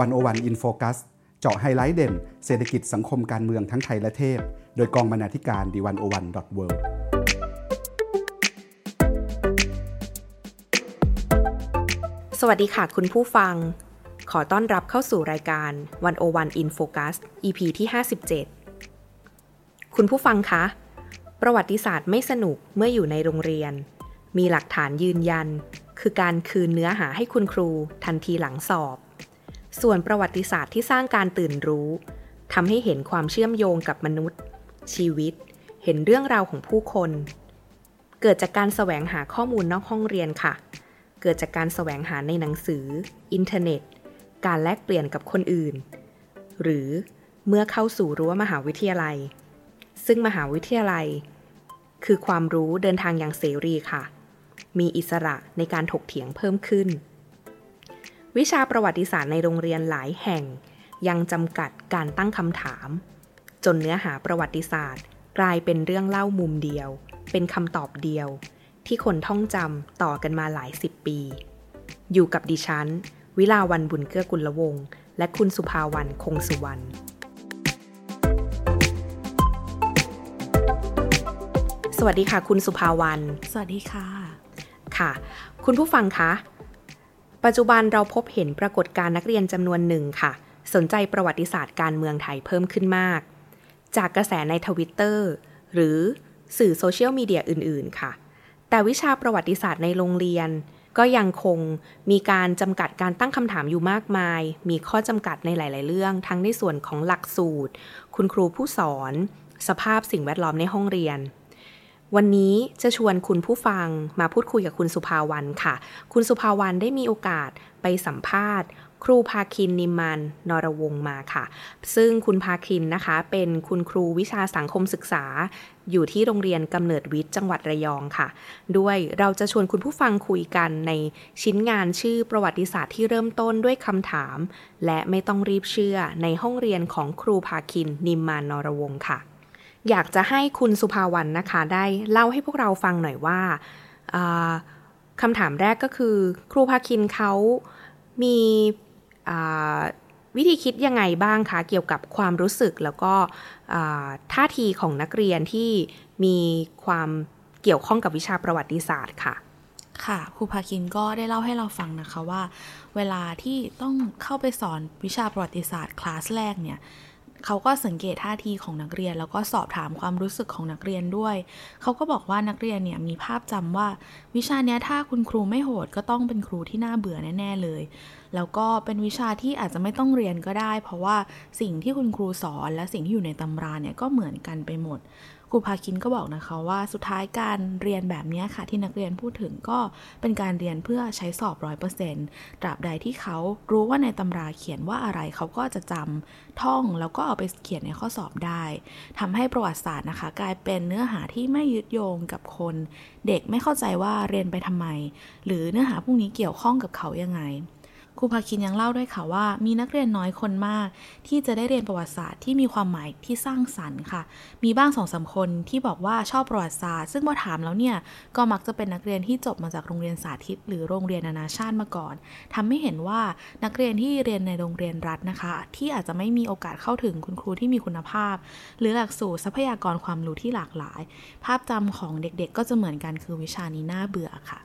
101 In Focus เจาะไฮไลท์เด่น เศรษฐกิจสังคมการเมืองทั้งไทยและเทศ โดยกองบรรณาธิการ The101.worldสวัสดีค่ะคุณผู้ฟัง ขอต้อนรับเข้าสู่รายการ 101 In Focus EP ที่ 57 คุณผู้ฟังคะ ประวัติศาสตร์ไม่สนุกเมื่ออยู่ในโรงเรียน มีหลักฐานยืนยัน คือการคืนเนื้อหาให้คุณครูทันทีหลังสอบ ส่วนประวัติศาสตร์ที่สร้างการตื่นรู้ทำให้เห็นความเชื่อมโยงกับมนุษย์ ชีวิต เห็นเรื่องราวของผู้คน เกิดจากการแสวงหาข้อมูลนอกห้องเรียนค่ะ เกิดจากการแสวงหาในหนังสือ อินเทอร์เน็ต การแลกเปลี่ยนกับคนอื่น หรือเมื่อเข้าสู่รั้วมหาวิทยาลัย ซึ่งมหาวิทยาลัย คือความรู้เดินทางอย่างเสรีค่ะ มีอิสระในการถกเถียงเพิ่มขึ้น วิชาประวัติศาสตร์ในโรงเรียนหลายแห่ง ยังจำกัดการตั้งคำถาม จนเนื้อหาประวัติศาสตร์ กลายเป็นเรื่องเล่ามุมเดียว เป็นคำตอบเดียว ที่คนท่องจำต่อกันมาหลายสิบปี อยู่กับดิฉัน วิลาวันบุญเกื้อกุลวงศ์และคุณสุภาวันคงสุวรรณสวัสดีค่ะ คุณสุภาวัน สวัสดีค่ะ ค่ะ คุณผู้ฟังคะ ปัจจุบันเราพบเห็นปรากฏการนักเรียนจำนวนหนึ่งค่ะ สนใจประวัติศาสตร์การเมืองไทยเพิ่มขึ้นมาก จากกระแสในทวิตเตอร์หรือสื่อโซเชียลมีเดียอื่น ๆ ค่ะ แต่วิชาประวัติศาสตร์ในโรงเรียน ก็ยังคงมีการจำกัดการตั้งคำถามอยู่มากมาย มีข้อจำกัดในหลาย ๆ เรื่อง ทั้งในส่วนของหลักสูตร คุณครูผู้สอน สภาพสิ่งแวดล้อมในห้องเรียน วันนี้จะชวนคุณผู้ฟังมาพูดคุยกับคุณสุภาวันค่ะ คุณสุภาวันได้มีโอกาสไปสัมภาษณ์ ครูภาคินนิมันนรวงมาค่ะ ซึ่งคุณภาคินนะคะ เป็นคุณครูวิชาสังคมศึกษา อยู่ที่โรงเรียนกำเนิดวิทย์จังหวัดระยองค่ะ ด้วยเราจะชวนคุณผู้ฟังคุยกันในชิ้นงานชื่อประวัติศาสตร์ที่เริ่มต้นด้วยคำถาม และไม่ต้องรีบเชื่อในห้องเรียนของครูภาคินนิมมานนรวงค่ะ อยากจะให้คุณสุภาวันนะคะ ได้เล่าให้พวกเราฟังหน่อยว่าคำถามแรกก็คือ ครูภาคินเขามีวิธีคิดยังไงบ้างคะ เกี่ยวกับความรู้สึกแล้วก็ท่าทีของนักเรียนที่มีความเกี่ยวข้องกับวิชาประวัติศาสตร์ค่ะ ค่ะครูภาคินก็ได้เล่าให้เราฟังนะคะว่า เวลาที่ต้องเข้าไปสอนวิชาประวัติศาสตร์คลาสแรกเนี่ย เขาก็สังเกตท่าทีของนักเรียน แล้วก็สอบถามความรู้สึกของนักเรียนด้วย เขาก็บอกว่านักเรียนเนี่ยมีภาพจำว่า วิชาเนี้ยถ้าคุณครูไม่โหดก็ต้องเป็นครูที่น่าเบื่อแน่ ๆเลย แล้วก็เป็นวิชาที่อาจจะไม่ต้องเรียนก็ได้ เพราะว่าสิ่งที่คุณครูสอนและสิ่งที่อยู่ในตำราเนี่ยก็เหมือนกันไปหมด ครูพาคินก็บอกนะคะว่าสุดท้ายการเรียนแบบนี้ค่ะ ที่นักเรียนพูดถึงก็เป็นการเรียนเพื่อใช้สอบร้อยเปอร์เซ็นต์ตราบใดที่เขารู้ว่าในตำราเขียนว่าอะไรเขาก็จะจำท่องแล้วก็เอาไปเขียนในข้อสอบได้ทำให้ประวัติศาสตร์นะคะ กลายเป็นเนื้อหาที่ไม่ยึดโยงกับคน เด็กไม่เข้าใจว่าเรียนไปทำไม หรือเนื้อหาพวกนี้เกี่ยวข้องกับเขายังไง รูภาคินยังเล่าด้วยค่ะว่า มีนักเรียนน้อยคนมาก ที่จะได้เรียนประวัติศาสตร์ที่มีความหมายที่สร้างสรรค์ค่ะ มีบ้างสองสาคนที่บอกว่าชอบประวัติศาสตร์ ซึ่งพอถามแล้วเนี่ยก็มักจะเป็นนักเรียนที่จบมาจากโรงเรียนสาธิต หรือโรงเรียนนานาชาติมาก่อนทำให้เห็นว่านักเรียนที่เรียนในโรงเรียนรัฐนะคะ ที่อาจจะไม่มีโอกาสเข้าถึงคุณครูที่มีคุณภาพ หรือหลักสูตรทรัพยากรความรู้ที่หลากหลาย ภาพจำของเด็กๆ ก็จะเหมือนกันคือวิชานี้น่าเบื่อค่ะ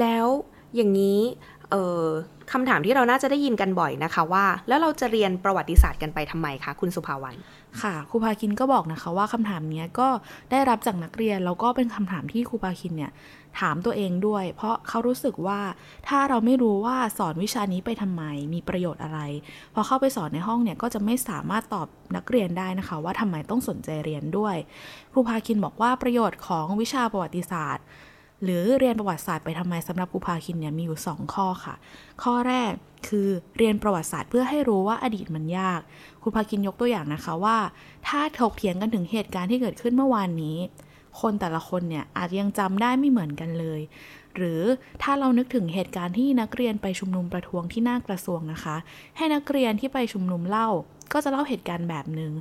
แล้ว อย่างนี้เออคำถามที่เราน่าจะได้ยินกันบ่อยนะคะว่า แล้วเราจะเรียนประวัติศาสตร์กันไปทำไมคะ คุณสุภาวันค่ะครูพาคินก็บอกนะคะว่าคำถามนี้ก็ได้รับจากนักเรียน แล้วก็เป็นคำถามที่ครูพาคินเนี่ยถามตัวเองด้วย เพราะเขารู้สึกว่าถ้าเราไม่รู้ว่าสอนวิชานี้ไปทำไม มีประโยชน์อะไร พอเข้าไปสอนในห้องเนี่ยก็จะไม่สามารถตอบนักเรียนได้นะคะ ว่าทำไมต้องสนใจเรียนด้วย ครูพาคินบอกว่าประโยชน์ของวิชาประวัติศาสตร์ หรือเรียนประวัติศาสตร์ไปทำไมสำหรับครูพาคินเนี่ยมีอยู่ 2 ข้อค่ะ ข้อแรกคือเรียนประวัติศาสตร์เพื่อให้รู้ว่าอดีตมันยากครูพาคินยกตัวอย่างนะคะว่า ถ้าถกเถียงกันถึงเหตุการณ์ที่เกิดขึ้นเมื่อวานนี้ คนแต่ละคนเนี่ยอาจยังจำได้ไม่เหมือนกันเลย หรือถ้าเรานึกถึงเหตุการณ์ที่นักเรียนไปชุมนุมประท้วงที่หน้ากระทรวงนะคะ ให้นักเรียนที่ไปชุมนุมเล่า ก็จะเล่าเหตุการณ์แบบหนึ่ง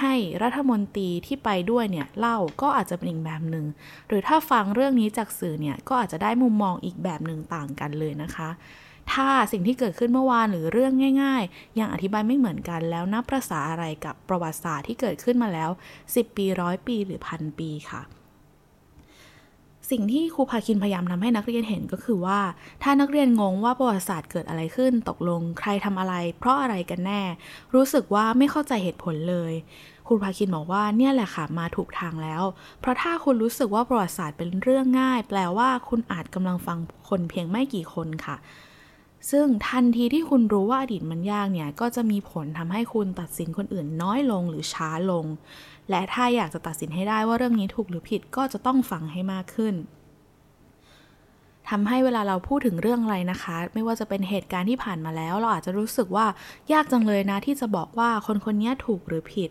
ให้รัฐมนตรีที่ไปด้วยเนี่ยเล่าก็อาจจะเป็นอีกแบบหนึ่งหรือถ้าฟังเรื่องนี้จากสื่อเนี่ยก็อาจจะได้มุมมองอีกแบบหนึ่งต่างกันเลยนะคะ ถ้าสิ่งที่เกิดขึ้นเมื่อวานหรือเรื่องง่าย ๆ ยังอธิบายไม่เหมือนกันแล้วนับประษาอะไรกับประวัติศาสตร์ที่เกิดขึ้นมาแล้ว 10 ปีร้อยปีหรือพันปีค่ะ สิ่งที่ครูพาคินพยายามทำให้นักเรียนเห็นก็คือว่า ถ้านักเรียนงงว่าประวัติศาสตร์เกิดอะไรขึ้น ตกลงใครทำอะไร เพราะอะไรกันแน่ รู้สึกว่าไม่เข้าใจเหตุผลเลยครูพาคินบอกว่าเนี่ยแหละค่ะมาถูกทางแล้ว เพราะถ้าคุณรู้สึกว่าประวัติศาสตร์เป็นเรื่องง่าย แปลว่าคุณอาจกำลังฟังคนเพียงไม่กี่คนค่ะซึ่งทันทีที่คุณรู้ว่าอดีตมันยากเนี่ย ก็จะมีผลทำให้คุณตัดสินคนอื่นน้อยลงหรือช้าลง และถ้าอยากจะตัดสินให้ได้ว่าเรื่องนี้ถูกหรือผิดก็จะต้องฟังให้มากขึ้นทำให้เวลาเราพูดถึงเรื่องอะไรนะคะ ไม่ว่าจะเป็นเหตุการณ์ที่ผ่านมาแล้ว เราอาจจะรู้สึกว่ายากจังเลยนะที่จะบอกว่าคนคนนี้ถูกหรือผิด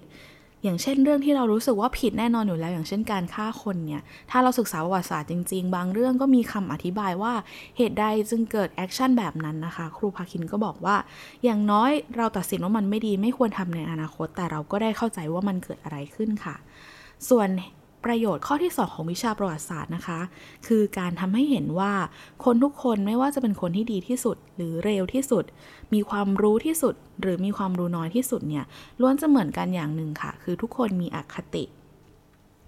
อย่างเช่นเรื่องที่เรารู้สึกว่าผิดแน่นอนอยู่แล้ว อย่างเช่นการฆ่าคนเนี่ย ถ้าเราศึกษาประวัติศาสตร์จริง ๆ บางเรื่องก็มีคำอธิบายว่าเหตุใดจึงเกิด action แบบนั้นนะคะ ครูพาคินก็บอกว่า อย่างน้อยเราตัดสินว่ามันไม่ดีไม่ควรทำในอนาคต แต่เราก็ได้เข้าใจว่ามันเกิดอะไรขึ้นค่ะ ส่วน ประโยชน์ข้อที่ 2 ของวิชาประวัติศาสตร์นะคะ คือการทำให้เห็นว่าคนทุกคนไม่ว่าจะเป็นคนที่ดีที่สุด หรือเร็วที่สุด มีความรู้ที่สุด หรือมีความรู้น้อยที่สุดเนี่ยล้วนจะเหมือนกันอย่างหนึ่งค่ะ คือทุกคนมีอคติ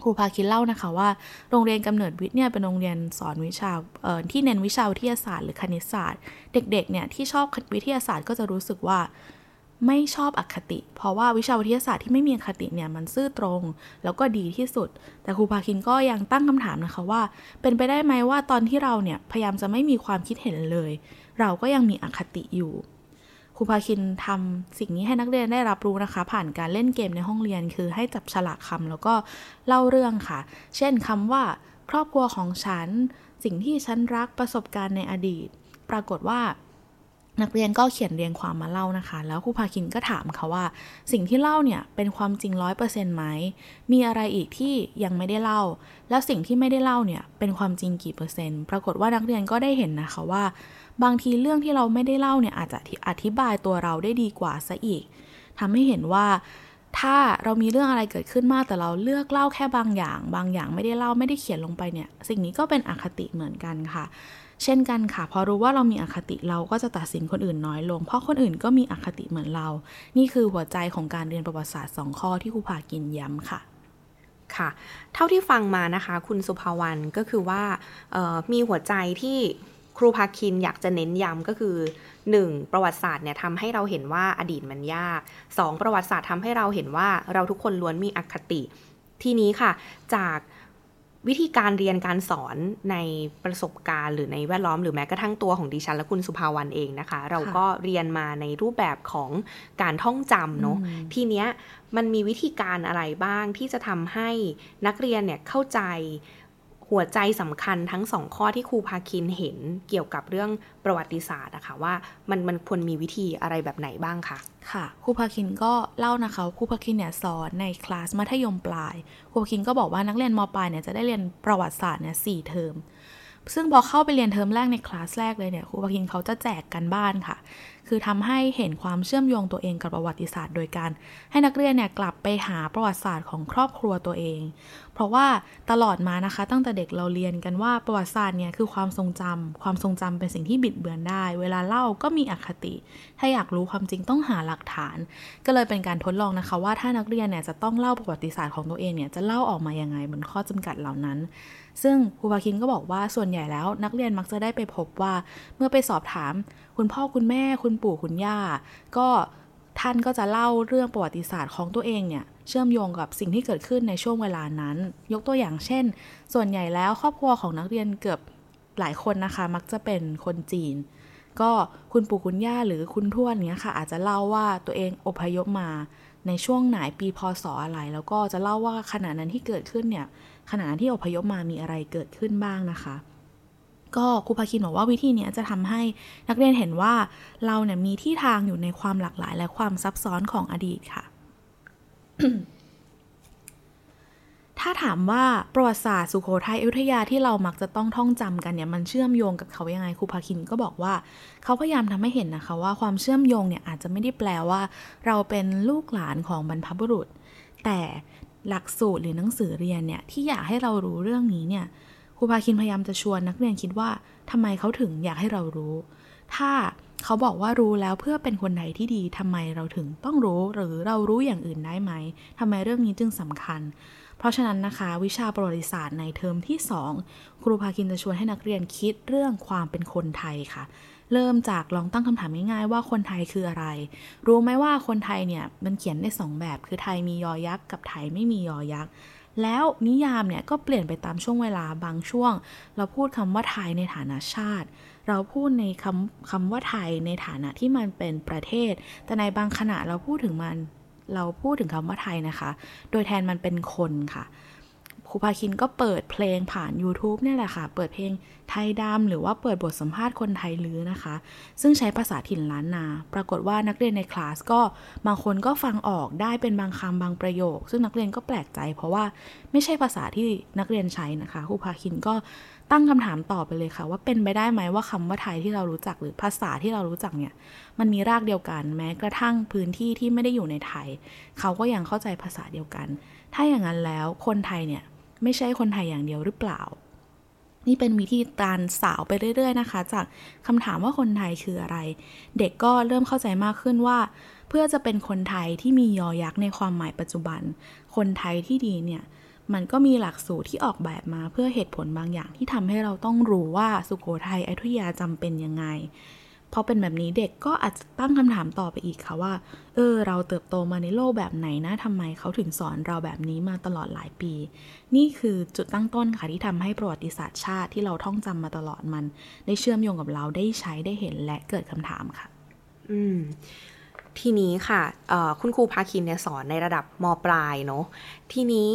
ครูพาคินเล่านะคะว่าโรงเรียนกำเนิดวิทย์เนี่ยเป็นโรงเรียนสอนวิชาที่เน้นวิชาวิทยาศาสตร์หรือคณิตศาสตร์ เด็กๆเนี่ยที่ชอบวิทยาศาสตร์ก็จะรู้สึกว่า ไม่ชอบอคติ เพราะว่าวิชาวิทยาศาสตร์ที่ไม่มีอคติเนี่ยมันซื่อตรง แล้วก็ดีที่สุด แต่ครูพาคินก็ยังตั้งคำถามนะคะว่า เป็นไปได้ไหมว่าตอนที่เราเนี่ยพยายามจะไม่มีความคิดเห็นเลย เราก็ยังมีอคติอยู่ครูพาคินทำสิ่งนี้ให้นักเรียนได้รับรู้นะคะ ผ่านการเล่นเกมในห้องเรียน คือให้จับฉลากคำแล้วก็เล่าเรื่องค่ะ เช่นคำว่า ครอบครัวของฉัน สิ่งที่ฉันรักประสบการณ์ในอดีต ปรากฏว่า นักเรียนก็เขียนเรียงความมาเล่านะคะ แล้วครูพาคินก็ถามค่ะว่า สิ่งที่เล่าเนี่ยเป็นความจริงร้อยเปอร์เซ็นต์ไหม มีอะไรอีกที่ยังไม่ได้เล่า แล้วสิ่งที่ไม่ได้เล่าเนี่ยเป็นความจริงกี่เปอร์เซ็นต์ ปรากฏว่านักเรียนก็ได้เห็นนะคะว่า บางทีเรื่องที่เราไม่ได้เล่าเนี่ยอาจจะอธิบายตัวเราได้ดีกว่าซะอีกทำให้เห็นว่า ถ้าเรามีเรื่องอะไรเกิดขึ้นมากแต่เราเลือกเล่าแค่บางอย่าง บางอย่างไม่ได้เล่าไม่ได้เขียนลงไปเนี่ย สิ่งนี้ก็เป็นอคติเหมือนกันค่ะ เช่นกันค่ะ พอรู้ว่าเรามีอคติเราก็จะตัดสินคนอื่นน้อยลง เพราะคนอื่นก็มีอคติเหมือนเรา นี่คือหัวใจของการเรียนประวัติศาสตร์ 2 ข้อที่ครูผากินย้ำค่ะค่ะ เท่าที่ฟังมานะคะ คุณสุภาวรรณก็คือว่ามีหัวใจที่ครูภาคินอยากจะเน้นย้ำก็คือ 1. ประวัติศาสตร์เนี่ยทำให้เราเห็นว่าอดีตมันยาก 2. ประวัติศาสตร์ทำให้เราเห็นว่าเราทุกคนล้วนมีอคติ ทีนี้ค่ะ จาก วิธีการเรียนการสอนในประสบการณ์ หรือในแวดล้อมหรือแม้กระทั่งตัวของดิฉันและคุณสุภาวรรณเองนะคะ เราก็เรียนมาในรูปแบบของการท่องจำเนาะทีเนี้ยมันมีวิธีการอะไรบ้างที่จะทำให้นักเรียนเนี่ยเข้าใจ หัวใจสำคัญทั้งสองข้อที่ครูพาคินเห็นเกี่ยวกับเรื่องประวัติศาสตร์อะคะว่ามันมันควรมีวิธีอะไรแบบไหนบ้างคะค่ะครูพาคินก็เล่านะคะครูพาคินเนี่ยสอนในคลาสมัธยมปลายครูพาคินก็บอกว่านักเรียนมปลายเนี่ยจะได้เรียนประวัติศาสตร์เนี่ยสี่เทอมซึ่งพอเข้าไปเรียนเทอมแรกในคลาสแรกเลยเนี่ยครูพาคินเขาจะแจกการบ้านค่ะ คือทำให้เห็นความเชื่อมโยงตัวเองกับประวัติศาสตร์ โดยการให้นักเรียนเนี่ยกลับไปหาประวัติศาสตร์ของครอบครัวตัวเอง เพราะว่าตลอดมานะคะ ตั้งแต่เด็กเราเรียนกันว่าประวัติศาสตร์เนี่ยคือความทรงจำความทรงจำเป็นสิ่งที่บิดเบือนได้ เวลาเล่าก็มีอคติ ถ้าอยากรู้ความจริงต้องหาหลักฐาน ก็เลยเป็นการทดลองนะคะ ว่าถ้านักเรียนเนี่ยจะต้องเล่าประวัติศาสตร์ของตัวเองเนี่ยจะเล่าออกมายังไงบนข้อจำกัดเหล่านั้น ซึ่งครูพาคินก็บอกว่าส่วนใหญ่แล้วนักเรียนมักจะได้ไปพบว่าเมื่อไปสอบถาม คุณพ่อคุณแม่คุณปู่คุณย่าก็ ท่านก็จะเล่าเรื่องประวัติศาสตร์ของตัวเองเนี่ยเชื่อมโยงกับสิ่งที่เกิดขึ้นในช่วงเวลานั้น ยกตัวอย่างเช่น ส่วนใหญ่แล้วครอบครัวของนักเรียนเกือบหลายคนนะคะ มักจะเป็นคนจีน ก็คุณปู่คุณย่าหรือคุณทวดเนี้ยค่ะ อาจจะเล่าว่าตัวเองอพยพมาในช่วงไหนปีพศออะไร แล้วก็จะเล่าว่าขณะนั้นที่เกิดขึ้นเนี่ยขณะที่อพยพมามีอะไรเกิดขึ้นบ้างนะคะ ก็ครูภาคินบอกว่าวิธีนี้จะทำให้นักเรียนเห็นว่าเราเนี่ยมีที่ทางอยู่ในความหลากหลาย และความซับซ้อนของอดีตค่ะ ถ้าถามว่าประวัติศาสตร์สุโขทัยอยุธยาที่เรามักจะต้องท่องจำกันเนี่ยมันเชื่อมโยงกับเขายังไงครูภาคินก็บอกว่า เขาพยายามทำให้เห็นนะคะว่าความเชื่อมโยงเนี่ยอาจจะไม่ได้แปลว่า เราเป็นลูกหลานของบรรพบุรุษ แต่หลักสูตรหรือหนังสือเรียนเนี่ยที่อยากให้เรารู้เรื่องนี้เนี่ย ครูพาคินพยายามจะชวนนักเรียนคิดว่าทำไมเขาถึงอยากให้เรารู้ ถ้าเขาบอกว่ารู้แล้วเพื่อเป็นคนไทยที่ดีทำไมเราถึงต้องรู้หรือเรารู้อย่างอื่นได้ไหมทำไมเรื่องนี้จึงสำคัญ เพราะฉะนั้นนะคะ วิชาประวัติศาสตร์ในเทอมที่ 2 ครูพาคินจะชวนให้นักเรียนคิดเรื่องความเป็นคนไทยค่ะเริ่มจากลองตั้งคำถามง่ายๆว่าคนไทยคืออะไร รู้ไหมว่าคนไทยเนี่ยมันเขียนได้สองแบบ คือไทยมียอยักษ์กับไทยไม่มียอยักษ์ แล้วนิยามเนี่ยก็เปลี่ยนไปตามช่วงเวลาบางช่วง เราพูดคำว่าไทยในฐานะชาติ เราพูดในคำคำว่าไทยในฐานะที่มันเป็นประเทศ แต่ในบางขณะเราพูดถึงมัน เราพูดถึงคำว่าไทยนะคะ โดยแทนมันเป็นคนค่ะ ครูพาคินก็เปิดเพลงผ่าน YouTube เนี่ยแหละค่ะ เปิดเพลงไทยดำหรือว่าเปิดบทสัมภาษณ์คนไทยลือนะคะ ซึ่งใช้ภาษาถิ่นล้านนา ปรากฏว่านักเรียนในคลาสก็บางคนก็ฟังออกได้เป็นบางคำบางประโยค ซึ่งนักเรียนก็แปลกใจ เพราะว่าไม่ใช่ภาษาที่นักเรียนใช้นะคะครูพาคินก็ตั้งคำถามต่อไปเลยค่ะ ว่าเป็นไปได้ไหมว่าคำว่าไทยที่เรารู้จักหรือภาษาที่เรารู้จักเนี่ยมันมีรากเดียวกัน แม้กระทั่งพื้นที่ที่ไม่ได้อยู่ในไทย เขาก็ยังเข้าใจภาษาเดียวกัน ถ้าอย่างนั้นแล้วคนไทยเนี่ย ไม่ใช่คนไทยอย่างเดียวหรือเปล่า นี่เป็นวิธีการสาวไปเรื่อย ๆ นะคะ จากคำถามว่าคนไทยคืออะไร เด็กก็เริ่มเข้าใจมากขึ้นว่า เพื่อจะเป็นคนไทยที่มียอยักษ์ในความหมายปัจจุบัน คนไทยที่ดีเนี่ยมันก็มีหลักสูตรที่ออกแบบมาเพื่อเหตุผลบางอย่างที่ทำให้เราต้องรู้ว่าสุโขทัยอยุธยาจำเป็นยังไง พอเป็นแบบนี้เด็กก็อาจจะตั้งคำถามต่อไปอีกค่ะว่า เออ เราเติบโตมาในโลกแบบไหนนะทำไมเขาถึงสอนเราแบบนี้มาตลอดหลายปี นี่คือจุดตั้งต้นค่ะที่ทำให้ประวัติศาสตร์ชาติที่เราท่องจำมาตลอดมัน ได้เชื่อมโยงกับเราได้ใช้ได้เห็นและเกิดคำถามค่ะ อืมทีนี้ค่ะคุณครูพาคินเนี่ยสอนในระดับมปลายเนาะทีนี้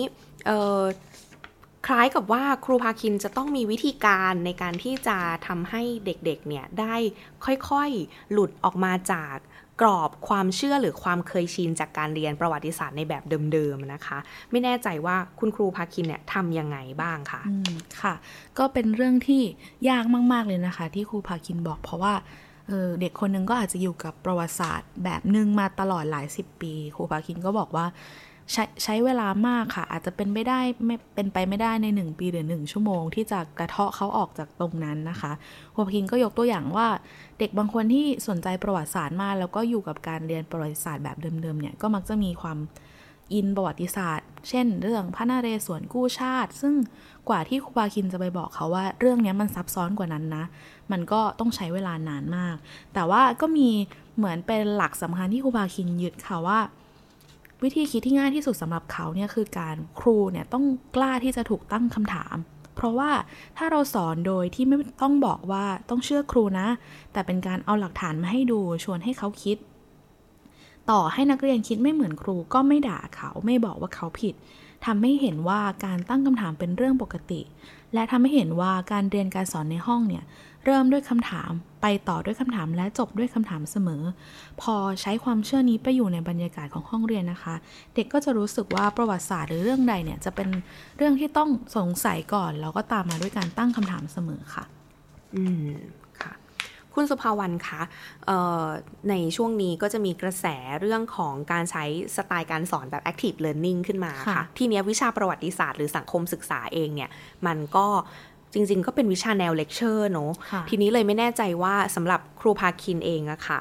คล้ายกับว่าครูพาคินจะต้องมีวิธีการในการที่จะทำให้เด็กๆเนี่ยได้ค่อยๆ หลุดออกมาจากกรอบความเชื่อหรือความเคยชินจากการเรียนประวัติศาสตร์ในแบบเดิมๆนะคะ ไม่แน่ใจว่าคุณครูพาคินเนี่ยทำยังไงบ้างคะค่ะ ก็เป็นเรื่องที่ยากมากๆเลยนะคะ ที่ครูพาคินบอกเพราะว่าเเด็กคนนึงก็อาจจะอยู่กับประวัติศาสตร์แบบหนึ่งมาตลอดหลายสิบปี ครูพาคินก็บอกว่า ใช้ใช้เวลามากค่ะ อาจจะเป็นไม่ได้ไม่เป็นไปไม่ได้ใน 1 ปีหรือ 1 ชั่วโมง ที่จะกระเทาะเขาออกจากตรงนั้นนะคะหัวพิงก็ยกตัวอย่างว่า เด็กบางคนที่สนใจประวัติศาสตร์มาก แล้วก็อยู่กับการเรียนประวัติศาสตร์แบบเดิมๆเนี่ยก็มักจะมีความอินประวัติศาสตร์ เช่น เรื่องพระนเรศวรกู้ชาติ ซึ่งกว่าที่ครูบาคินจะไปบอกเขาว่า เรื่องนี้มันซับซ้อนกว่านั้นนะ มันก็ต้องใช้เวลานานมาก แต่ว่าก็มีเหมือนเป็นหลักสำคัญที่ครูบาคินยึดค่ะว่า วิธีคิดที่ง่ายที่สุดสำหรับเขาเนี่ยคือการครูเนี่ยต้องกล้าที่จะถูกตั้งคำถาม เพราะว่าถ้าเราสอนโดยที่ไม่ต้องบอกว่าต้องเชื่อครูนะ แต่เป็นการเอาหลักฐานมาให้ดูชวนให้เขาคิด ต่อให้นักเรียนคิดไม่เหมือนครูก็ไม่ด่าเขาไม่บอกว่าเขาผิดทำให้เห็นว่าการตั้งคำถามเป็นเรื่องปกติ และทำให้เห็นว่าการเรียนการสอนในห้องเนี่ย เริ่มด้วยคำถาม ไปต่อด้วยคำถามและจบด้วยคำถามเสมอ พอใช้ความเชื่อนี้ไปอยู่ในบรรยากาศของห้องเรียนนะคะ เด็กก็จะรู้สึกว่าประวัติศาสตร์หรือเรื่องใดเนี่ยจะเป็นเรื่องที่ต้องสงสัยก่อน แล้วก็ตามมาด้วยการตั้งคำถามเสมอค่ะ อืมค่ะคุณสุภาวรรณคะในช่วงนี้ก็จะมีกระแสเรื่องของการใช้สไตล์การสอนแบบ active learning ขึ้นมาค่ะ ทีนี้วิชาประวัติศาสตร์หรือสังคมศึกษาเองเนี่ย มันก็ จริง ๆ ก็เป็นวิชาแนวเลคเชอร์เนาะทีนี้เลยไม่แน่ใจว่าสำหรับครูพาคินเองอะค่ะ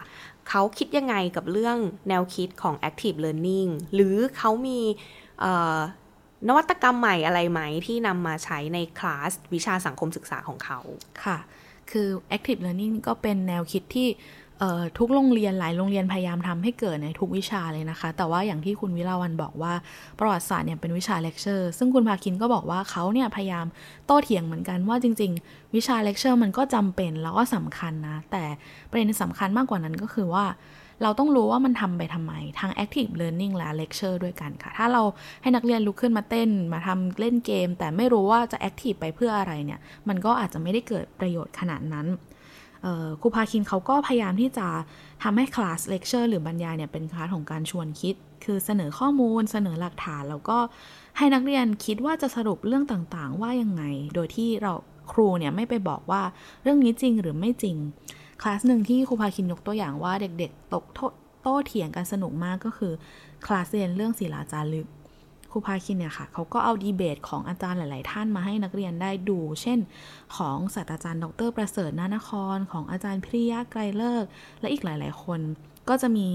เขาคิดยังไงกับเรื่องแนวคิดของ active learning หรือเขามีนวัตกรรมใหม่อะไรไหมที่นำมาใช้ในคลาสวิชาสังคมศึกษาของเขา ค่ะ คือ active learning ก็เป็นแนวคิดที่ ทุกโรงเรียนหลายโรงเรียนพยายามทำให้เกิดในทุกวิชาเลยนะคะ แต่ว่าอย่างที่คุณวิลาวันบอกว่าประวัติศาสตร์เนี่ยเป็นวิชาเลคเชอร์ซึ่งคุณภาคินก็บอกว่าเขาเนี่ยพยายามโต้เถียงเหมือนกันว่าจริง ๆ วิชาเลคเชอร์มันก็จำเป็นแล้วก็สำคัญนะ แต่ประเด็นสำคัญมากกว่านั้นก็คือว่าเราต้องรู้ว่ามันทำไปทำไม ทั้ง active learning และ lecture ด้วยกันค่ะ ถ้าเราให้นักเรียนลุกขึ้นมาเต้นมาทำเล่นเกม แต่ไม่รู้ว่าจะ active ไปเพื่ออะไรเนี่ย มันก็อาจจะไม่ได้เกิดประโยชน์ขนาดนั้น ครูพาคินเขาก็พยายามที่จะทำให้ class lecture หรือบรรยายเนี่ยเป็นคลาสของการชวนคิด คือเสนอข้อมูล เสนอหลักฐานแล้วก็ให้นักเรียนคิดว่าจะสรุปเรื่องต่างๆ ว่ายังไง โดยที่เราครูเนี่ยไม่ไปบอกว่าเรื่องนี้จริงหรือไม่จริง คลาสหนึ่งที่ครูพาคินยกตัวอย่างว่าเด็กๆ ถกโต้เถียงกันสนุกมากก็คือคลาสเรียนเรื่องศิลาจารึก ครูพาคินเนี่ยค่ะเขาก็เอาดีเบตของอาจารย์หลาย ๆ ท่านมาให้นักเรียนได้ดู เช่น ของศาสตราจารย์ดร ประเสริฐนานคร ของอาจารย์พิริยะไกรเลิก และอีกหลาย ๆ คนก็จะมี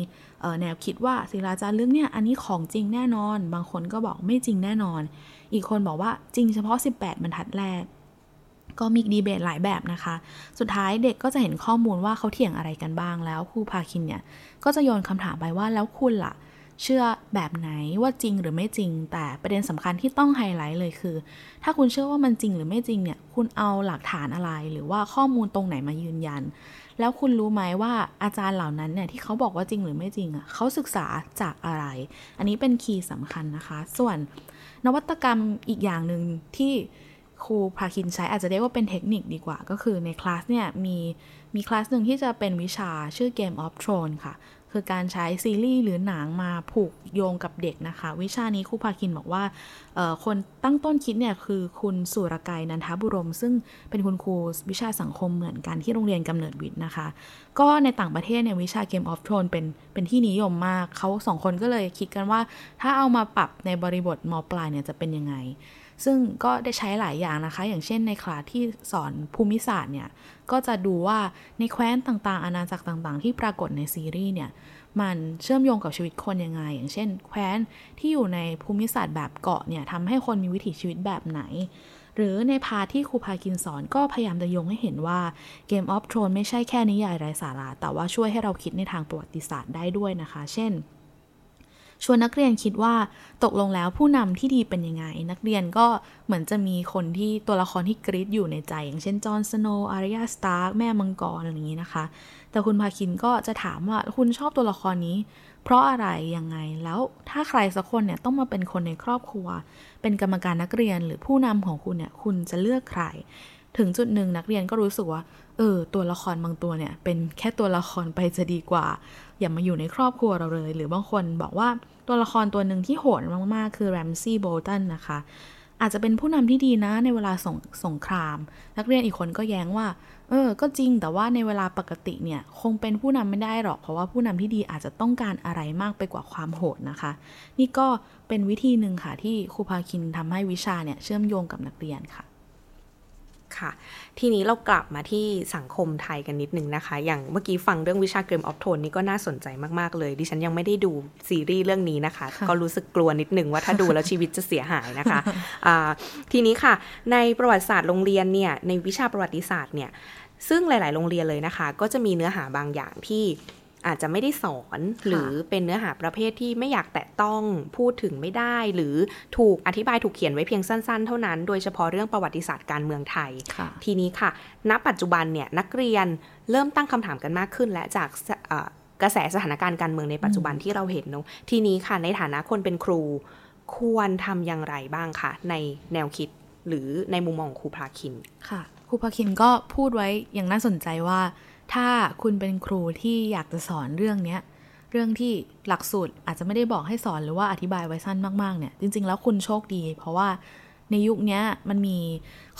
แนวคิดว่าศิลาจารย์เรื่องเนี่ยอันนี้ของจริงแน่นอน บางคนก็บอกไม่จริงแน่นอน อีกคนบอกว่าจริงเฉพาะ 18 บรรทัดแรก ก็มีดีเบตหลายแบบนะคะ สุดท้ายเด็กก็จะเห็นข้อมูลว่าเขาเถียงอะไรกันบ้างแล้วครูพาคินเนี่ยก็จะโยนคำถามไปว่าแล้วคุณล่ะ เชื่อแบบไหนว่าจริงหรือไม่จริง แต่ประเด็นสำคัญที่ต้องไฮไลท์เลยคือ ถ้าคุณเชื่อว่ามันจริงหรือไม่จริงเนี่ยคุณเอาหลักฐานอะไรหรือว่าข้อมูลตรงไหนมายืนยัน แล้วคุณรู้ไหมว่าอาจารย์เหล่านั้นเนี่ยที่เขาบอกว่าจริงหรือไม่จริงอะเขาศึกษาจากอะไร อันนี้เป็น key สำคัญนะคะ ส่วนนวัตกรรมอีกอย่างหนึ่งที่ครูพาคินใช้อาจจะเรียกว่าเป็นเทคนิคดีกว่า ก็คือในคลาสเนี่ยมีมีคลาสหนึ่งที่จะเป็นวิชาชื่อ Game of Thrones ค่ะ คือการใช้ซีรีส์หรือหนังมาผูกโยงกับเด็กนะคะ วิชานี้ครูภาคินบอกว่าคนตั้งต้นคิดเนี่ยคือคุณสุรกายนันทบุรม ซึ่งเป็นคุณครูวิชาสังคมเหมือนกันที่โรงเรียนกำเนิดวิทย์นะคะ ก็ในต่างประเทศเนี่ยวิชา Game of Thrones เป็นเป็นที่นิยมมากเขาสองคนก็เลยคิดกันว่า ถ้าเอามาปรับในบริบทมปลายเนี่ยจะเป็นยังไง ซึ่งก็ได้ใช้หลายอย่างนะคะ อย่างเช่นในคลาสที่สอนภูมิศาสตร์เนี่ย ก็จะดูว่าในแคว้นต่างๆ อาณาจักรต่างๆ ที่ปรากฏในซีรีส์เนี่ย มันเชื่อมโยงกับชีวิตคนยังไง อย่างเช่น แคว้นที่อยู่ในภูมิศาสตร์แบบเกาะเนี่ยทำให้คนมีวิถีชีวิตแบบไหน หรือในพาที่ครูพากินสอนก็พยายามจะโยงให้เห็นว่า Game of Thrones ไม่ใช่แค่นิยายไร้สาระแต่ว่าช่วยให้เราคิดในทางประวัติศาสตร์ได้ด้วยนะคะ เช่น ชวนนักเรียนคิดว่าตกลงแล้วผู้นำที่ดีเป็นยังไง นักเรียนก็เหมือนจะมีคนที่ตัวละครที่กรีดอยู่ในใจ อย่างเช่นจอห์นสโนว์อาริยาสตาร์กแม่มังกรอะไรอย่างนี้นะคะ แต่คุณพาคินก็จะถามว่าคุณชอบตัวละครนี้ เพราะอะไรยังไงแล้วถ้าใครสักคนเนี่ยต้องมาเป็นคนในครอบครัว เป็นกรรมการนักเรียนหรือผู้นำของคุณเนี่ยคุณจะเลือกใครถึงจุดหนึ่งนักเรียนก็รู้สึกว่า เออ ตัวละครบางตัวเนี่ย เป็นแค่ตัวละครไปจะดีกว่า อย่ามาอยู่ในครอบครัวเราเลย หรือบางคนบอกว่าตัวละครตัวหนึ่งที่โหดมากๆ คือแรมซี่โบลตันนะคะ อาจจะเป็นผู้นำที่ดีนะในเวลาสงสงคราม นักเรียนอีกคนก็แย้งว่า เออ ก็จริงแต่ว่าในเวลาปกติเนี่ย คงเป็นผู้นำไม่ได้หรอก เพราะว่าผู้นำที่ดีอาจจะต้องการอะไรมากไปกว่าความโหดนะคะ นี่ก็เป็นวิธีหนึ่งค่ะที่ครูพาคินทำให้วิชาเนี่ยเชื่อมโยงกับนักเรียนค่ะ ค่ะ ทีนี้เรากลับมาที่สังคมไทยกันนิดนึงนะคะ อย่างเมื่อกี้ฟังเรื่องวิชาเกมออฟโทนนี่ก็น่าสนใจมาก ๆ เลย ดิฉันยังไม่ได้ดูซีรีส์เรื่องนี้นะคะ ก็รู้สึกกลัวนิดนึงว่าถ้าดูแล้วชีวิตจะเสียหายนะคะะทีนี้ค่ะ ในประวัติศาสตร์โรงเรียนเนี่ย ในวิชาประวัติศาสตร์เนี่ย ซึ่งหลาย ๆ โรงเรียนเลยนะคะ ก็จะมีเนื้อหาบางอย่างที่ อาจจะไม่ได้สอนหรือเป็นเนื้อหาประเภทที่ไม่อยากแตะต้องพูดถึงไม่ได้ หรือถูกอธิบายถูกเขียนไว้เพียงสั้นๆ เท่านั้น โดยเฉพาะเรื่องประวัติศาสตร์การเมืองไทย ทีนี้ค่ะ ณ ปัจจุบันเนี่ยนักเรียนเริ่มตั้งคำถามกันมากขึ้น และจากกระแสสถานการณ์การเมืองในปัจจุบันที่เราเห็นเนาะทีนี้ค่ะในฐานะคนเป็นครู ควรทำอย่างไรบ้างคะในแนวคิดหรือในมุมมองครูพาคินค่ะครูพาคินก็พูดไว้อย่างน่าสนใจว่า ถ้าคุณเป็นครูที่อยากจะสอนเรื่องเนี้ยเรื่องที่หลักสูตรอาจจะไม่ได้บอกให้สอนหรือว่าอธิบายไว้สั้นมากๆเนี่ย จริง ๆ แล้วคุณโชคดี เพราะว่าในยุคนี้มันมี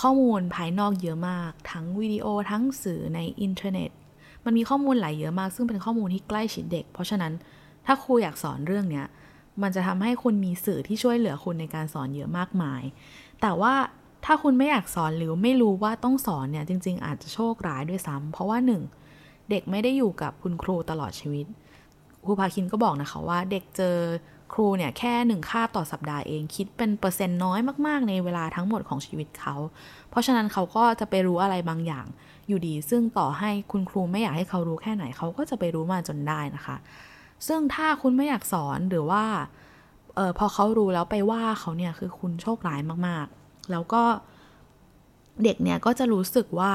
ข้อมูลภายนอกเยอะมาก ทั้งวิดีโอทั้งสื่อในอินเทอร์เน็ต มันมีข้อมูลหลายเยอะมาก ซึ่งเป็นข้อมูลที่ใกล้ชิดเด็ก เพราะฉะนั้นถ้าครูอยากสอนเรื่องเนี้ยมันจะทำให้คุณมีสื่อที่ช่วยเหลือคุณในการสอนเยอะมากมาย แต่ว่า ถ้าคุณไม่อยากสอนหรือไม่รู้ว่าต้องสอนเนี่ยจริง ๆ อาจจะโชคร้ายด้วยซ้ำเพราะว่าหนึ่งเด็กไม่ได้อยู่กับคุณครูตลอดชีวิตครูพาคินก็บอกนะคะว่าเด็กเจอครูเนี่ยแค่หนึ่งคาบต่อสัปดาห์เองคิดเป็นเปอร์เซ็นต์น้อยมาก ๆ ในเวลาทั้งหมดของชีวิตเขา เพราะฉะนั้นเขาก็จะไปรู้อะไรบางอย่างอยู่ดี ซึ่งต่อให้คุณครูไม่อยากให้เขารู้แค่ไหนเขาก็จะไปรู้มาจนได้นะคะ ซึ่งถ้าคุณไม่อยากสอนหรือว่าออพอเขารู้แล้วไปว่าเขาเนี่ยคือคุณโชคร้ายมาก ๆ แล้วก็เด็กเนี่ยก็จะรู้สึกว่า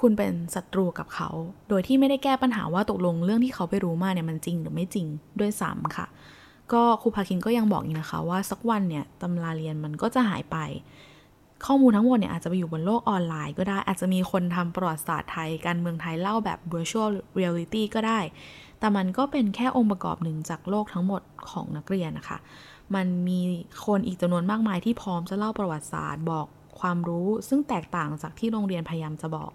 คุณเป็นศัตรูกับเขา โดยที่ไม่ได้แก้ปัญหาว่าตกลงเรื่องที่เขาไปรู้มาเนี่ยมันจริงหรือไม่จริงด้วยซ้ำค่ะ ก็ครูพาคินก็ยังบอกอีกนะคะว่าสักวันเนี่ยตำราเรียนมันก็จะหายไป ข้อมูลทั้งหมดเนี่ยอาจจะไปอยู่บนโลกออนไลน์ก็ได้ อาจจะมีคนทำประวัติศาสตร์ไทย การเมืองไทยเล่าแบบ virtual reality ก็ได้ แต่มันก็เป็นแค่องค์ประกอบหนึ่งจากโลกทั้งหมดของนักเรียนนะคะ มันมีคนอีกจำนวนมากมายที่พร้อมจะเล่าประวัติศาสตร์บอกความรู้ซึ่งแตกต่างจากที่โรงเรียนพยายามจะบอก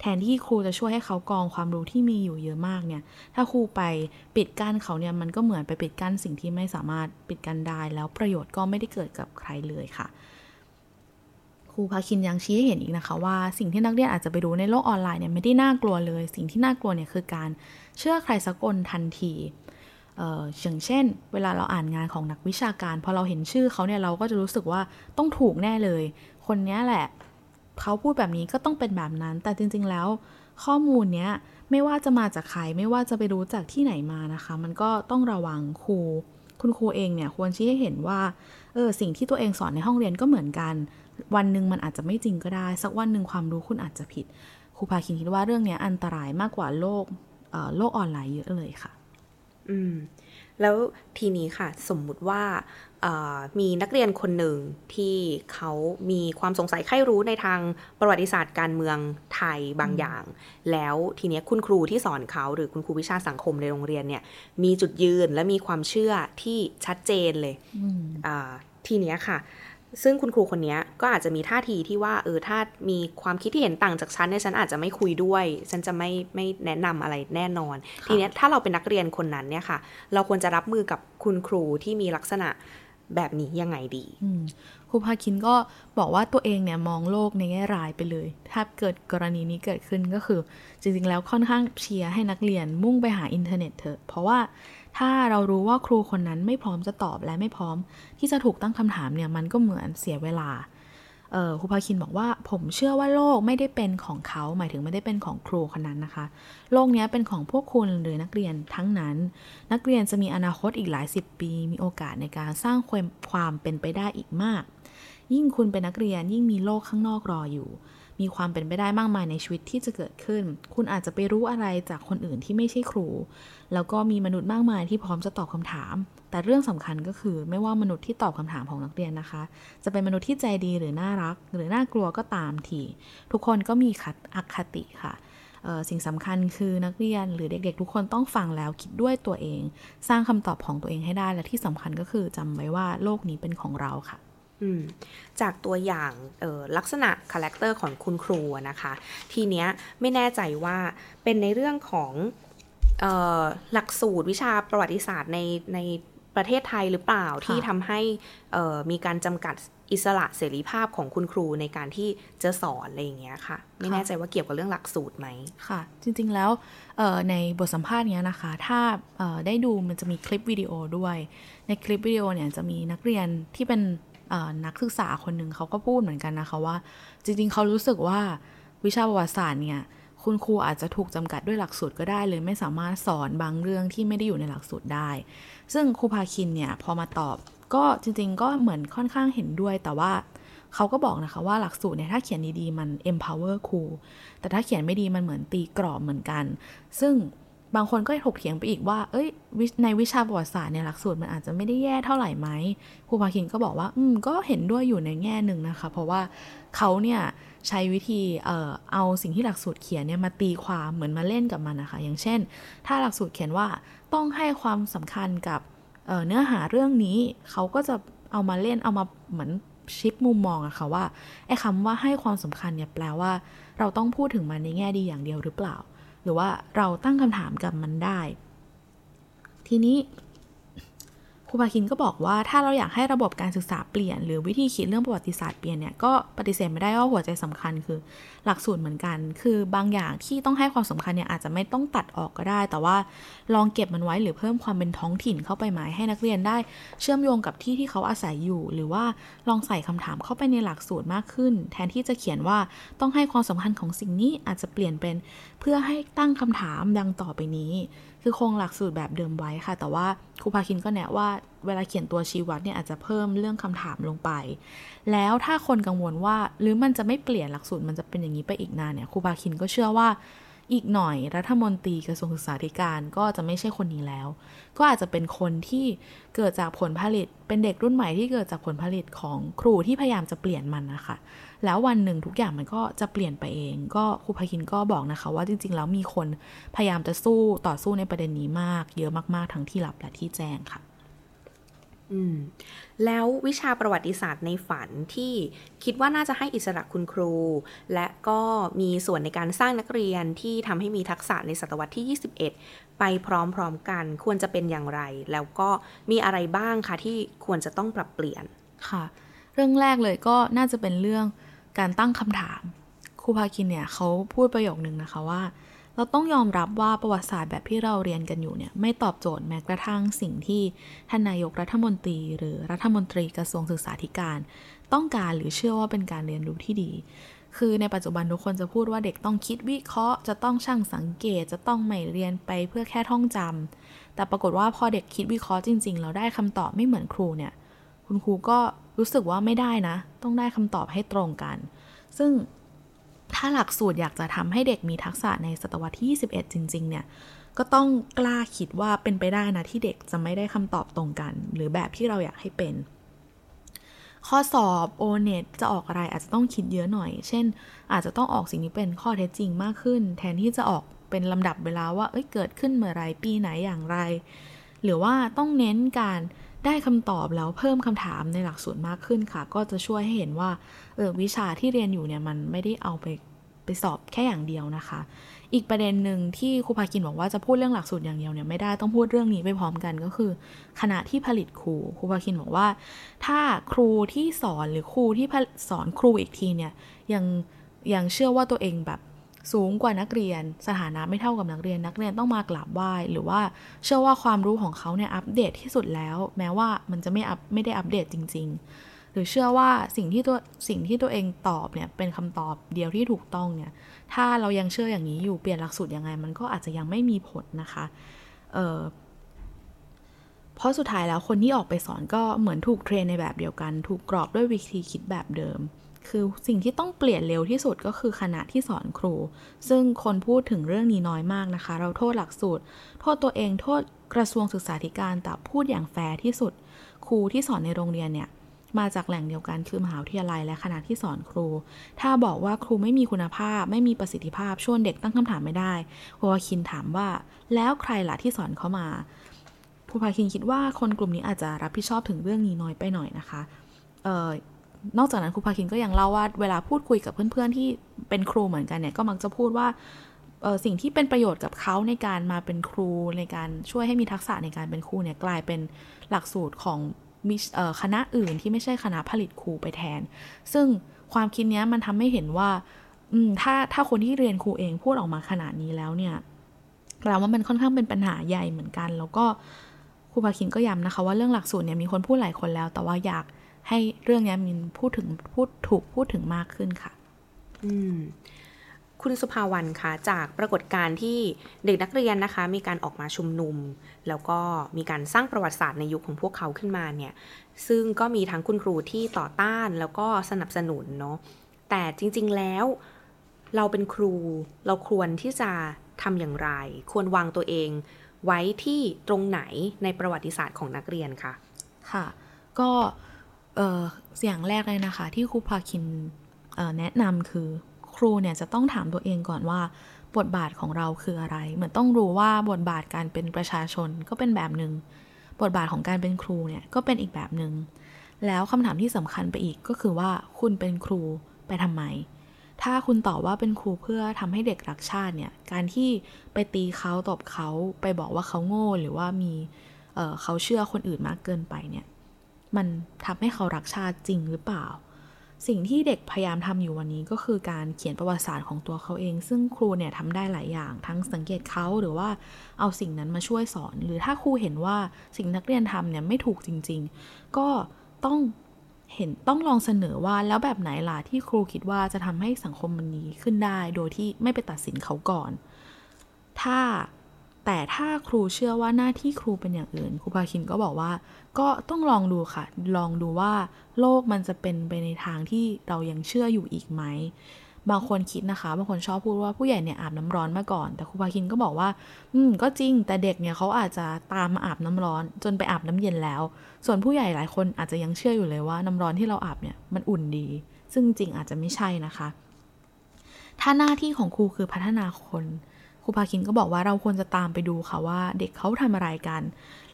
แทนที่ครูจะช่วยให้เขากองความรู้ที่มีอยู่เยอะมากเนี่ย ถ้าครูไปปิดกั้นเขาเนี่ยมันก็เหมือนไปปิดกั้นสิ่งที่ไม่สามารถปิดกั้นได้ แล้วประโยชน์ก็ไม่ได้เกิดกับใครเลยค่ะครูพาคินยังชี้ให้เห็นอีกนะคะว่าสิ่งที่นักเรียนอาจจะไปดูในโลกออนไลน์เนี่ยไม่ได้น่ากลัวเลย สิ่งที่น่ากลัวเนี่ยคือการเชื่อใครสักคนทันที อย่างเช่น เวลาเราอ่านงานของนักวิชาการพอเราเห็นชื่อเขาเนี่ยเราก็จะรู้สึกว่าต้องถูกแน่เลย คนนี้แหละเขาพูดแบบนี้ก็ต้องเป็นแบบนั้น แต่จริง ๆ แล้ว ข้อมูลเนี้ยไม่ว่าจะมาจากใครไม่ว่าจะไปรู้จากที่ไหนมานะคะ มันก็ต้องระวังครู คุณครูเองเนี่ยควรชี้ให้เห็นว่าเออสิ่งที่ตัวเองสอนในห้องเรียนก็เหมือนกัน วันหนึ่งมันอาจจะไม่จริงก็ได้ สักวันหนึ่งความรู้คุณอาจจะผิดครูพาคินคิดว่าเรื่องนี้อันตรายมากกว่าโลกโลกออนไลน์เยอะเลยค่ะ อืม แล้วทีนี้ค่ะ สมมุติว่ามีนักเรียนคนหนึ่งที่เขามีความสงสัยใคร่รู้ในทางประวัติศาสตร์การเมืองไทยบางอย่าง แล้วทีนี้คุณครูที่สอนเขาหรือคุณครูวิชาสังคมในโรงเรียนเนี่ย มีจุดยืนและมีความเชื่อที่ชัดเจนเลยทีนี้ค่ะ ซึ่งคุณครูคนนี้ก็อาจจะมีท่าทีที่ว่าเออถ้ามีความคิดที่เห็นต่างจากฉันเนี่ยฉันอาจจะไม่คุยด้วย ฉันจะไม่ไม่แนะนำอะไรแน่นอน ทีนี้ถ้าเราเป็นนักเรียนคนนั้นเนี่ยค่ะ เราควรจะรับมือกับคุณครูที่มีลักษณะแบบนี้ยังไงดีครูพาคินก็บอกว่าตัวเองเนี่ยมองโลกในแง่ร้ายไปเลย ถ้าเกิดกรณีนี้เกิดขึ้นก็คือ จริงๆแล้วค่อนข้างเชียร์ให้นักเรียนมุ่งไปหาอินเทอร์เน็ตเถอะเพราะว่า ถ้าเรารู้ว่าครูคนนั้นไม่พร้อมจะตอบและไม่พร้อม ที่จะถูกตั้งคำถามเนี่ยมันก็เหมือนเสียเวลาครูพาคินบอกว่าผมเชื่อว่าโลกไม่ได้เป็นของเขา หมายถึงไม่ได้เป็นของครูคนนั้นนะคะ โลกนี้เป็นของพวกคุณหรือนักเรียนทั้งนั้น นักเรียนจะมีอนาคตอีกหลายสิบปี มีโอกาสในการสร้างความความเป็นไปได้อีกมาก ยิ่งคุณเป็นนักเรียนยิ่งมีโลกข้างนอกรออยู่ มีความเป็นไปได้มากมายในชีวิตที่จะเกิดขึ้น คุณอาจจะไปรู้อะไรจากคนอื่นที่ไม่ใช่ครู แล้วก็มีมนุษย์มากมายที่พร้อมจะตอบคำถาม แต่เรื่องสำคัญก็คือไม่ว่ามนุษย์ที่ตอบคำถามของนักเรียนนะคะ จะเป็นมนุษย์ที่ใจดีหรือน่ารัก หรือน่ากลัวก็ตามที ทุกคนก็มีคัดอคติค่ะสิ่งสำคัญคือนักเรียนหรือเด็กๆ ทุกคนต้องฟังแล้วคิดด้วยตัวเอง สร้างคำตอบของตัวเองให้ได้และที่สำคัญก็คือจำไว้ว่าโลกนี้เป็นของเราค่ะ จากตัวอย่างลักษณะ character ของคุณครูนะคะ ทีเนี้ยไม่แน่ใจว่าเป็นในเรื่องของหลักสูตรวิชาประวัติศาสตร์ในในประเทศไทยหรือเปล่าที่ทำให้มีการจำกัดอิสระเสรีภาพของคุณครูในการที่จะสอนอะไรอย่างเงี้ยค่ะ ไม่แน่ใจว่าเกี่ยวกับเรื่องหลักสูตรไหมค่ะ จริงๆแล้วในบทสัมภาษณ์เนี้ยนะคะ ถ้าได้ดูมันจะมีคลิปวิดีโอด้วย ในคลิปวิดีโอเนี่ยจะมีนักเรียนที่เป็น นักศึกษาคนหนึ่งเขาก็พูดเหมือนกันนะคะว่า จริงๆ เขารู้สึกว่าวิชาประวัติศาสตร์เนี่ยคุณครูอาจจะถูกจำกัดด้วยหลักสูตรก็ได้เลยไม่สามารถสอนบางเรื่องที่ไม่ได้อยู่ในหลักสูตรได้ ซึ่งครูพาคินเนี่ยพอมาตอบก็จริง ๆ ก็เหมือนค่อนข้างเห็นด้วยแต่ว่าเขาก็บอกนะคะว่าหลักสูตรเนี่ยถ้าเขียนดีๆมัน empower ครูแต่ถ้าเขียนไม่ดีมันเหมือนตีกรอบเหมือนกัน ซึ่ง บางคนก็ถกเถียงไปอีกว่า เอ้ย ในวิชาประวัติศาสตร์เนี่ยหลักสูตรมันอาจจะไม่ได้แย่เท่าไหร่ไหมครูพาคินก็บอกว่า อืม ก็เห็นด้วยอยู่ในแง่หนึ่งนะคะ เพราะว่าเขาเนี่ยใช้วิธีเอ่อเอาสิ่งที่หลักสูตรเขียนเนี่ยมาตีความเหมือนมาเล่นกับมันนะคะ อย่างเช่น ถ้าหลักสูตรเขียนว่าต้องให้ความสำคัญกับเเนื้อหาเรื่องนี้ เขาก็จะเอามาเล่น เอามาเหมือนชิปมุมมองอะค่ะว่า ไอ้คำว่าให้ความสำคัญเนี่ยแปลว่า เราต้องพูดถึงมันในแง่ดีอย่างเดียวหรือเปล่า รือว่าเราตั้งคำถามกับมันได้ ทีนี้ครูพาคินก็บอกว่าถ้าเราอยากให้ระบบการศึกษาเปลี่ยน หรือวิธีคิดเรื่องประวัติศาสตร์เปลี่ยนเนี่ยก็ปฏิเสธไม่ได้ว่าหัวใจสำคัญคือหลักสูตรเหมือนกัน คือบางอย่างที่ต้องให้ความสำคัญเนี่ยอาจจะไม่ต้องตัดออกก็ได้ แต่ว่าลองเก็บมันไว้หรือเพิ่มความเป็นท้องถิ่นเข้าไปไหมให้นักเรียนได้ เชื่อมโยงกับที่ที่เขาอาศัยอยู่ หรือว่าลองใส่คำถามเข้าไปในหลักสูตรมากขึ้น แทนที่จะเขียนว่าต้องให้ความสำคัญของสิ่งนี้อาจจะเปลี่ยนเป็นเพื่อให้ตั้งคำถามดังต่อไปนี้ คือคงหลักสูตรแบบเดิมไว้ค่ะ แต่ว่าครูพาคินก็แนะว่าเวลาเขียนตัวชี้วัดเนี่ยอาจจะเพิ่มเรื่องคำถามลงไป แล้วถ้าคนกังวลว่าหรือมันจะไม่เปลี่ยนหลักสูตรมันจะเป็นอย่างนี้ไปอีกนานเนี่ยครูพาคินก็เชื่อว่าอีกหน่อยรัฐมนตรีกระทรวงศึกษาธิการก็จะไม่ใช่คนนี้แล้ว ก็อาจจะเป็นคนที่เกิดจากผลผลิต เป็นเด็กรุ่นใหม่ที่เกิดจากผลผลิตของครูที่พยายามจะเปลี่ยนมันนะคะ แล้ววันหนึ่งทุกอย่างมันก็จะเปลี่ยนไปเอง ก็ครูพาคินก็บอกนะคะว่าจริง ๆ แล้วมีคนพยายามจะสู้ต่อสู้ในประเด็นนี้มาก เยอะมากๆทั้งที่ลับและที่แจ้งค่ะ อืม แล้ววิชาประวัติศาสตร์ในฝันที่คิดว่าน่าจะให้อิสระคุณครู และก็มีส่วนในการสร้างนักเรียนที่ทำให้มีทักษะในศตวรรษที่ 21 ไปพร้อมๆกันควรจะเป็นอย่างไร แล้วก็มีอะไรบ้างคะที่ควรจะต้องปรับเปลี่ยนค่ะ เรื่องแรกเลยก็น่าจะเป็นเรื่อง การตั้งคำถามครูพาคินเนี่ยเขาพูดประโยคนึงนะคะว่า เราต้องยอมรับว่าประวัติศาสตร์แบบที่เราเรียนกันอยู่เนี่ยไม่ตอบโจทย์แม้กระทั่งสิ่งที่ท่านนายกรัฐมนตรี หรือรัฐมนตรีกระทรวงศึกษาธิการ ต้องการหรือเชื่อว่าเป็นการเรียนรู้ที่ดีคือในปัจจุบันทุกคนจะพูดว่าเด็กต้องคิดวิเคราะห์ จะต้องช่างสังเกต จะต้องไม่เรียนไปเพื่อแค่ท่องจำแต่ปรากฏว่าพอเด็กคิดวิเคราะห์จริงๆ เราได้คำตอบไม่เหมือนครูเนี่ย คุณครูก็รู้สึกว่าไม่ได้นะ ต้องได้คำตอบให้ตรงกัน ซึ่งถ้าหลักสูตรอยากจะทำให้เด็กมีทักษะในศตวรรษที่ 21 จริง ๆ เนี่ย ก็ต้องกล้าคิดว่าเป็นไปได้นะที่เด็กจะไม่ได้คำตอบตรงกัน หรือแบบที่เราอยากให้เป็น ข้อสอบโอเน็ตจะออกอะไรอาจจะต้องคิดเยอะหน่อย เช่น อาจจะต้องออกสิ่งที่เป็นข้อเท็จจริงมากขึ้น แทนที่จะออกเป็นลำดับเวลาว่าเอ้ยเกิดขึ้นเมื่อไรปีไหนอย่างไร หรือว่าต้องเน้นการ ได้คำตอบแล้วเพิ่มคำถามในหลักสูตรมากขึ้นค่ะ ก็จะช่วยให้เห็นว่าเออวิชาที่เรียนอยู่เนี่ยมันไม่ได้เอาไปไปสอบแค่อย่างเดียวนะคะ อีกประเด็นหนึ่งที่ครูพากินบอกว่าจะพูดเรื่องหลักสูตรอย่างเดียวเนี่ยไม่ได้ต้องพูดเรื่องนี้ไปพร้อมกันก็คือคณะที่ผลิตครูครูพาคินบอกว่า ถ้าครูที่สอนหรือครูที่สอนครูอีกทีเนี่ยยังยังเชื่อว่าตัวเองแบบ สูงกว่านักเรียน สถานะไม่เท่ากับนักเรียน นักเรียนต้องมากราบไหว้หรือว่าเชื่อว่าความรู้ของเขาเนี่ยอัปเดตที่สุดแล้ว แม้ว่ามันจะไม่อัปไม่ได้อัปเดตจริง ๆ หรือเชื่อว่าสิ่งที่ตัวสิ่งที่ตัวเองตอบเนี่ยเป็นคำตอบเดียวที่ถูกต้องเนี่ยถ้าเรายังเชื่ออย่างนี้อยู่เปลี่ยนหลักสูตรยังไง มันก็อาจจะยังไม่มีผลนะคะเออเพราะสุดท้ายแล้วคนที่ออกไปสอนก็เหมือนถูกเทรนในแบบเดียวกัน ถูกกรอบด้วยวิธีคิดแบบเดิม คือสิ่งที่ต้องเปลี่ยนเร็วที่สุดก็คือคณะที่สอนครู ซึ่งคนพูดถึงเรื่องนี้น้อยมากนะคะ เราโทษหลักสูตร โทษตัวเองโทษกระทรวงศึกษาธิการแต่พูดอย่างแฟร์ที่สุด ครูที่สอนในโรงเรียนเนี่ยมาจากแหล่งเดียวกันคือมหาวิทยาลัยและคณะที่สอนครู ถ้าบอกว่าครูไม่มีคุณภาพ ไม่มีประสิทธิภาพชวนเด็กตั้งคำถามไม่ได้ครูพาคินถามว่า แล้วใครล่ะที่สอนเขามาครูพาคินคิดว่าคนกลุ่มนี้อาจจะรับผิดชอบถึงเรื่องนี้น้อยไปหน่อยนะคะ เออ นอกจากนั้นครูพาคินก็ยังเล่าว่าเวลาพูดคุยกับเพื่อนๆที่เป็นครูเหมือนกันเนี่ยก็มักจะพูดว่าสิ่งที่เป็นประโยชน์กับเขาในการมาเป็นครูในการช่วยให้มีทักษะในการเป็นครูเนี่ยกลายเป็นหลักสูตรของคณะอื่นที่ไม่ใช่คณะผลิตครูไปแทน ซึ่งความคิดนี้มันทำให้เห็นว่าถ้าถ้าคนที่เรียนครูเองพูดออกมาขนาดนี้แล้วเนี่ยแปลว่ามันค่อนข้างเป็นปัญหาใหญ่เหมือนกัน แล้วก็ครูพาคินก็ย้ำนะคะ ว่าเรื่องหลักสูตรเนี่ยมีคนพูดหลายคนแล้ว แต่ว่าอยาก ให้เรื่องนี้มินพูดถึงพูดถูกพูดถึงมากขึ้นค่ะ อืมคุณสุภาวันคะจากปรากฏการณ์ที่เด็กนักเรียนนะคะ มีการออกมาชุมนุม แล้วก็มีการสร้างประวัติศาสตร์ในยุคของพวกเขาขึ้นมาเนี่ย ซึ่งก็มีทั้งคุณครูที่ต่อต้านแล้วก็สนับสนุนเนาะแต่จริง ๆแล้ว เราเป็นครูเราควรที่จะทำอย่างไร ควรวางตัวเอง ไว้ที่ตรงไหนในประวัติศาสตร์ของนักเรียนคะค่ะ ก็ เเสียงแรกเลยนะคะ ที่ครูพาคินแนะนำคือครูเนี่ยจะต้องถามตัวเองก่อนว่า บทบาทของเราคืออะไร เหมือนต้องรู้ว่าบทบาทการเป็นประชาชนก็เป็นแบบหนึง่งบทบาทของการเป็นครูเนี่ยก็เป็นอีกแบบหนึง่งแล้วคำถามที่สำคัญไปอีกก็คือว่าคุณเป็นครูไปทำไม ถ้าคุณตอบว่าเป็นครูเพื่อทำให้เด็กรักชาติเนี่ย การที่ไปตีเขาตบเขาไปบอกว่าเขาโง่หรือว่ามีเเขาเชื่อคนอื่นมากเกินไปเนี่ย มันทำให้เขารักชาติจริงหรือเปล่า สิ่งที่เด็กพยายามทำอยู่วันนี้ก็คือการเขียนประวัติศาสตร์ของตัวเขาเอง ซึ่งครูเนี่ยทำได้หลายอย่าง ทั้งสังเกตเขาหรือว่าเอาสิ่งนั้นมาช่วยสอน หรือถ้าครูเห็นว่าสิ่งนักเรียนทำเนี่ยไม่ถูกจริง ๆ ก็ต้องเห็นต้องลองเสนอว่าแล้วแบบไหนล่ะที่ครูคิดว่าจะทำให้สังคมมันนี้ขึ้นได้ โดยที่ไม่ไปตัดสินเขาก่อน ถ้า แต่ถ้าครูเชื่อว่าหน้าที่ครูเป็นอย่างอื่น ครูพาคินก็บอกว่า ก็ต้องลองดูค่ะ ลองดูว่าโลกมันจะเป็นไปในทางที่เรายังเชื่ออยู่อีกไหม บางคนคิดนะคะ บางคนชอบพูดว่าผู้ใหญ่เนี่ยอาบน้ำร้อนมาก่อน แต่ครูพาคินก็บอกว่า อืม ก็จริง แต่เด็กเนี่ยเขาอาจจะตามมาอาบน้ำร้อน จนไปอาบน้ำเย็นแล้ว ส่วนผู้ใหญ่หลายคนอาจจะยังเชื่ออยู่เลยว่าน้ำร้อนที่เราอาบเนี่ยมันอุ่นดี ซึ่งจริงอาจจะไม่ใช่นะคะ ถ้าหน้าที่ของครูคือพัฒนาคน รูพาคินก็บอกว่าเราควรจะตามไปดูค่ะว่าเด็กเขาทำอะไรกัน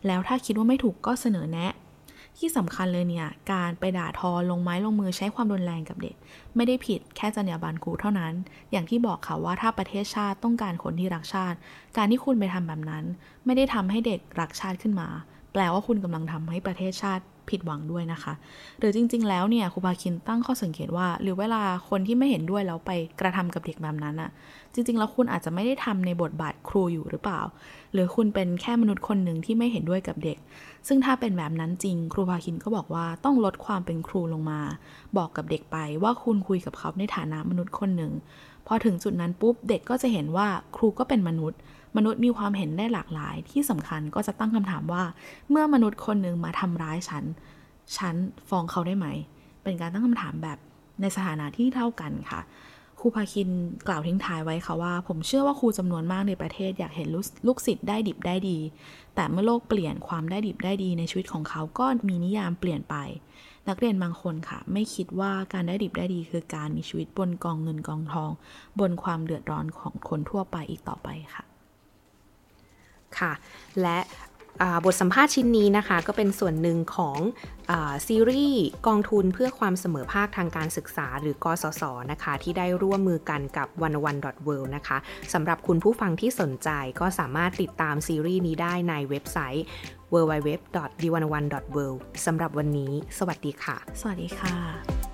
แล้วถ้าคิดว่าไม่ถูกก็เสนอแนะ ที่สำคัญเลยเนี่ย การไปด่าทอลงไม้ลงมือใช้ความรุนแรงกับเด็ก ไม่ได้ผิดแค่จรรยาบรรณครูเท่านั้น อย่างที่บอกค่ะว่าถ้าประเทศชาติต้องการคนที่รักชาติ การที่คุณไปทำแบบนั้น ไม่ได้ทำให้เด็กรักชาติขึ้นมา แปลว่าคุณกำลังทำให้ประเทศชาติ ผิดหวังด้วยนะคะ หรือจริง ๆ แล้วเนี่ยครูพาคินตั้งข้อสังเกตว่า หรือเวลาคนที่ไม่เห็นด้วยแล้วไปกระทำกับเด็กแบบนั้นอะจริง ๆ แล้วคุณอาจจะไม่ได้ทำในบทบาทครูอยู่หรือเปล่า หรือคุณเป็นแค่มนุษย์คนหนึ่งที่ไม่เห็นด้วยกับเด็ก ซึ่งถ้าเป็นแบบนั้นจริง ครูพาคินก็บอกว่าต้องลดความเป็นครูลงมา บอกกับเด็กไปว่าคุณคุยกับเขาในฐานะมนุษย์คนหนึ่งพอถึงจุดนั้นปุ๊บเด็กก็จะเห็นว่าครูก็เป็นมนุษย์ มนุษย์มีความเห็นได้หลากหลาย ที่สำคัญก็จะตั้งคำถามว่า เมื่อมนุษย์คนหนึ่งมาทำร้ายฉัน ฉันฟ้องเขาได้ไหม เป็นการตั้งคำถามแบบในสถานะที่เท่ากันค่ะครูพาคินกล่าวทิ้งท้ายไว้ค่ะว่า ผมเชื่อว่าครูจำนวนมากในประเทศอยากเห็นลูกศิษย์ได้ดิบได้ดี แต่เมื่อโลกเปลี่ยนความได้ดิบได้ดีในชีวิตของเขาก็มีนิยามเปลี่ยนไป นักเรียนบางคนค่ะ ไม่คิดว่าการได้ดิบได้ดี คือการมีชีวิตบนกองเงินกองทอง บนความเดือดร้อนของคนทั่วไปอีกต่อไปค่ะ ค่ะ และบทสัมภาษณ์ชิ้นนี้นะคะ ก็เป็นส่วนหนึ่งของอซีรีส์กองทุนเพื่อความเสมอภาคทางการศึกษา หรือกสศนะคะ ที่ได้ร่วมมือกันกับ one one w o r l d นะคะสำหรับคุณผู้ฟังที่สนใจก็สามารถติดตามซีรีส์นี้ได้ในเว็บไซต์ w w w d 1 1 w o r l d สำหรับวันนี้ สวัสดีค่ะ สวัสดีค่ะ